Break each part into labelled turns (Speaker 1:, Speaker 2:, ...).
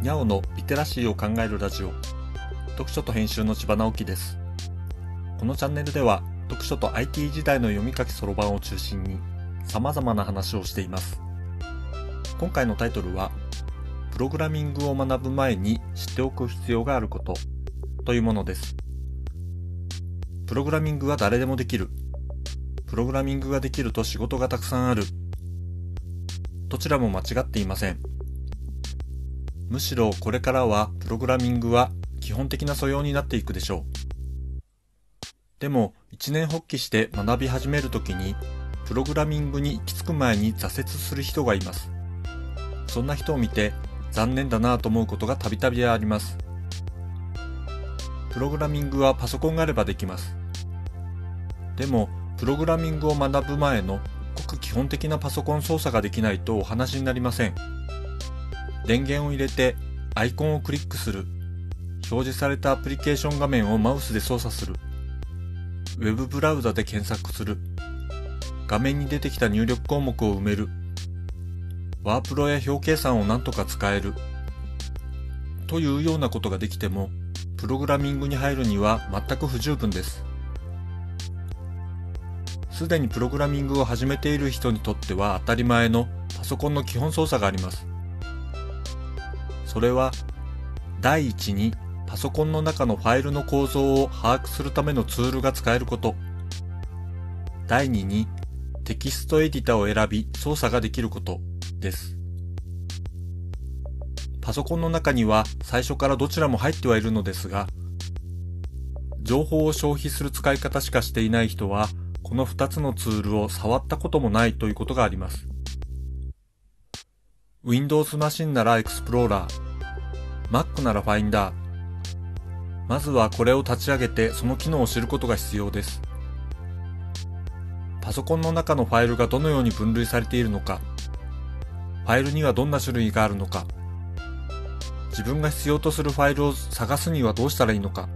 Speaker 1: にゃおのリテラシーを考えるラジオ。読書と編集の千葉直樹です。このチャンネルでは読書と IT 時代の読み書きそろばんを中心に様々な話をしています。今回のタイトルはプログラミングを学ぶ前に知っておく必要があることというものです。プログラミングは誰でもできる。プログラミングができると仕事がたくさんある。どちらも間違っていません。むしろこれからはプログラミングは基本的な素養になっていくでしょう。でも一年発起して学び始めるときにプログラミングに行き着く前に挫折する人がいます。そんな人を見て残念だなぁと思うことがたびたびあります。プログラミングはパソコンがあればできます。でもプログラミングを学ぶ前のごく基本的なパソコン操作ができないとお話になりません。電源を入れてアイコンをクリックする。表示されたアプリケーション画面をマウスで操作する。ウェブブラウザで検索する。画面に出てきた入力項目を埋める。ワープロや表計算を何とか使える。というようなことができても、プログラミングに入るには全く不十分です。すでにプログラミングを始めている人にとっては当たり前のパソコンの基本操作があります。それは第一にパソコンの中のファイルの構造を把握するためのツールが使えること。第2にテキストエディタを選び操作ができることです。パソコンの中には最初からどちらも入ってはいるのですが、情報を消費する使い方しかしていない人は、この2つのツールを触ったこともないということがあります。Windows マシンなら Explorer、Mac なら Finder。まずはこれを立ち上げてその機能を知ることが必要です。パソコンの中のファイルがどのように分類されているのか、ファイルにはどんな種類があるのか、自分が必要とするファイルを探すにはどうしたらいいのか、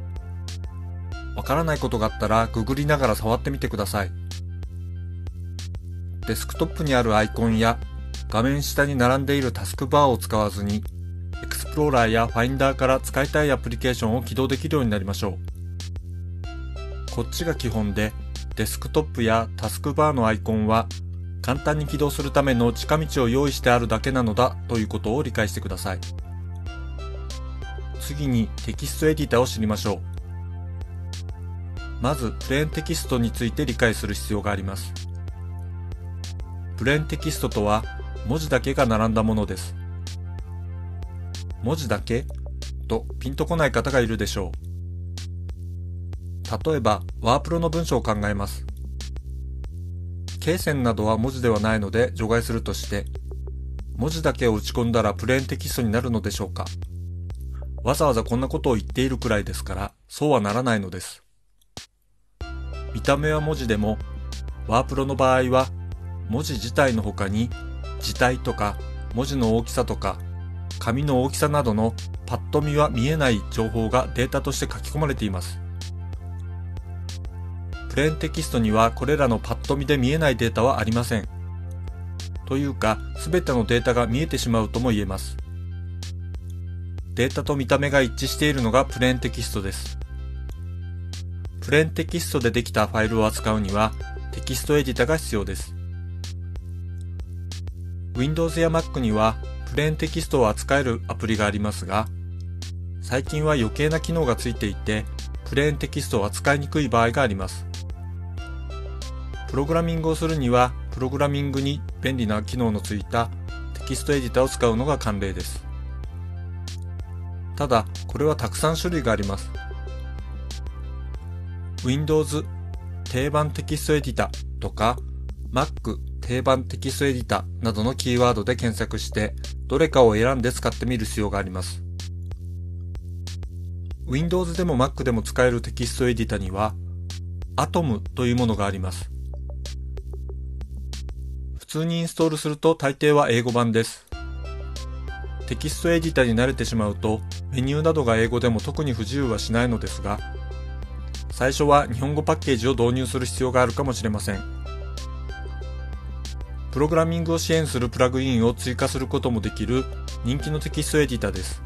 Speaker 1: わからないことがあったらググりながら触ってみてください。デスクトップにあるアイコンや画面下に並んでいるタスクバーを使わずに、エクスプローラーやファインダーから使いたいアプリケーションを起動できるようになりましょう。こっちが基本で、デスクトップやタスクバーのアイコンは簡単に起動するための近道を用意してあるだけなのだということを理解してください。次にテキストエディターを知りましょう。まず、プレーンテキストについて理解する必要があります。プレーンテキストとは文字だけが並んだものです。文字だけ？とピンとこない方がいるでしょう。例えば、ワープロの文章を考えます。罫線などは文字ではないので除外するとして、文字だけを打ち込んだらプレーンテキストになるのでしょうかわざわざこんなことを言っているくらいですから、そうはならないのです。見た目は文字でも、ワープロの場合は、文字自体の他に字体とか文字の大きさとか紙の大きさなどのパッと見は見えない情報がデータとして書き込まれています。プレーンテキストにはこれらのパッと見で見えないデータはありません。というか、すべてのデータが見えてしまうとも言えます。データと見た目が一致しているのがプレーンテキストです。プレーンテキストでできたファイルを扱うにはテキストエディタが必要です。Windows や Mac にはプレーンテキストを扱えるアプリがありますが、最近は余計な機能がついていて、プレーンテキストを扱いにくい場合があります。プログラミングをするには、プログラミングに便利な機能のついたテキストエディターを使うのが慣例です。ただ、これはたくさん種類があります。Windows 定番テキストエディタとか Mac 定番テキストエディタなどのキーワードで検索して、どれかを選んで使ってみる必要があります。Windows でも Mac でも使えるテキストエディタには、Atom というものがあります。普通にインストールすると大抵は英語版です。テキストエディタに慣れてしまうと、メニューなどが英語でも特に不自由はしないのですが、最初は日本語パッケージを導入する必要があるかもしれません。プログラミングを支援するプラグインを追加することもできる人気のテキストエディタです。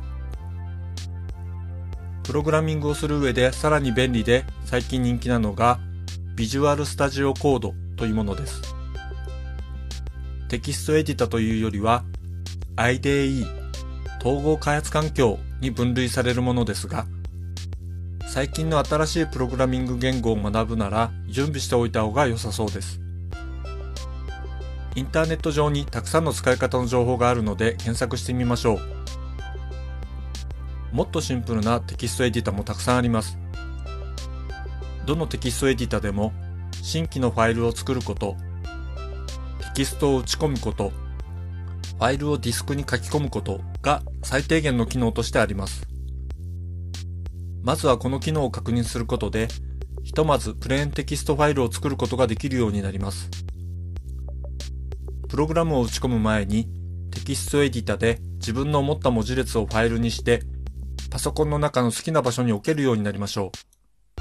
Speaker 1: プログラミングをする上でさらに便利で最近人気なのがビジュアルスタジオコードというものです。テキストエディタというよりは IDE 統合開発環境に分類されるものですが最近の新しいプログラミング言語を学ぶなら準備しておいた方が良さそうです。インターネット上にたくさんの使い方の情報があるので検索してみましょう。もっとシンプルなテキストエディタもたくさんあります。どのテキストエディタでも新規のファイルを作ること、テキストを打ち込むこと、ファイルをディスクに書き込むことが最低限の機能としてあります。まずはこの機能を確認することで、ひとまずプレーンテキストファイルを作ることができるようになります。プログラムを打ち込む前に、テキストエディタで自分の思った文字列をファイルにして、パソコンの中の好きな場所に置けるようになりましょう。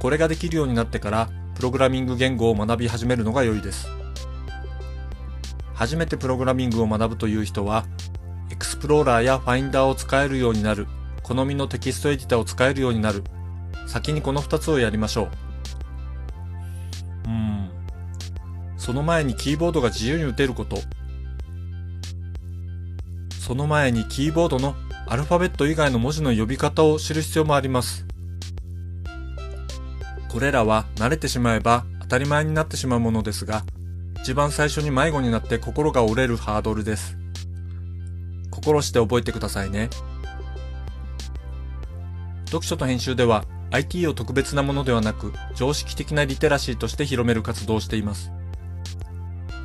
Speaker 1: これができるようになってから、プログラミング言語を学び始めるのが良いです。初めてプログラミングを学ぶという人は、エクスプローラーやファインダーを使えるようになる好みのテキストエディターを使えるようになる。先にこの2つをやりましょう。その前にキーボードが自由に打てること。その前にキーボードのアルファベット以外の文字の呼び方を知る必要もあります。これらは慣れてしまえば当たり前になってしまうものですが、一番最初に迷子になって心が折れるハードルです。心して覚えてくださいね。読書と編集では IT を特別なものではなく常識的なリテラシーとして広める活動をしています。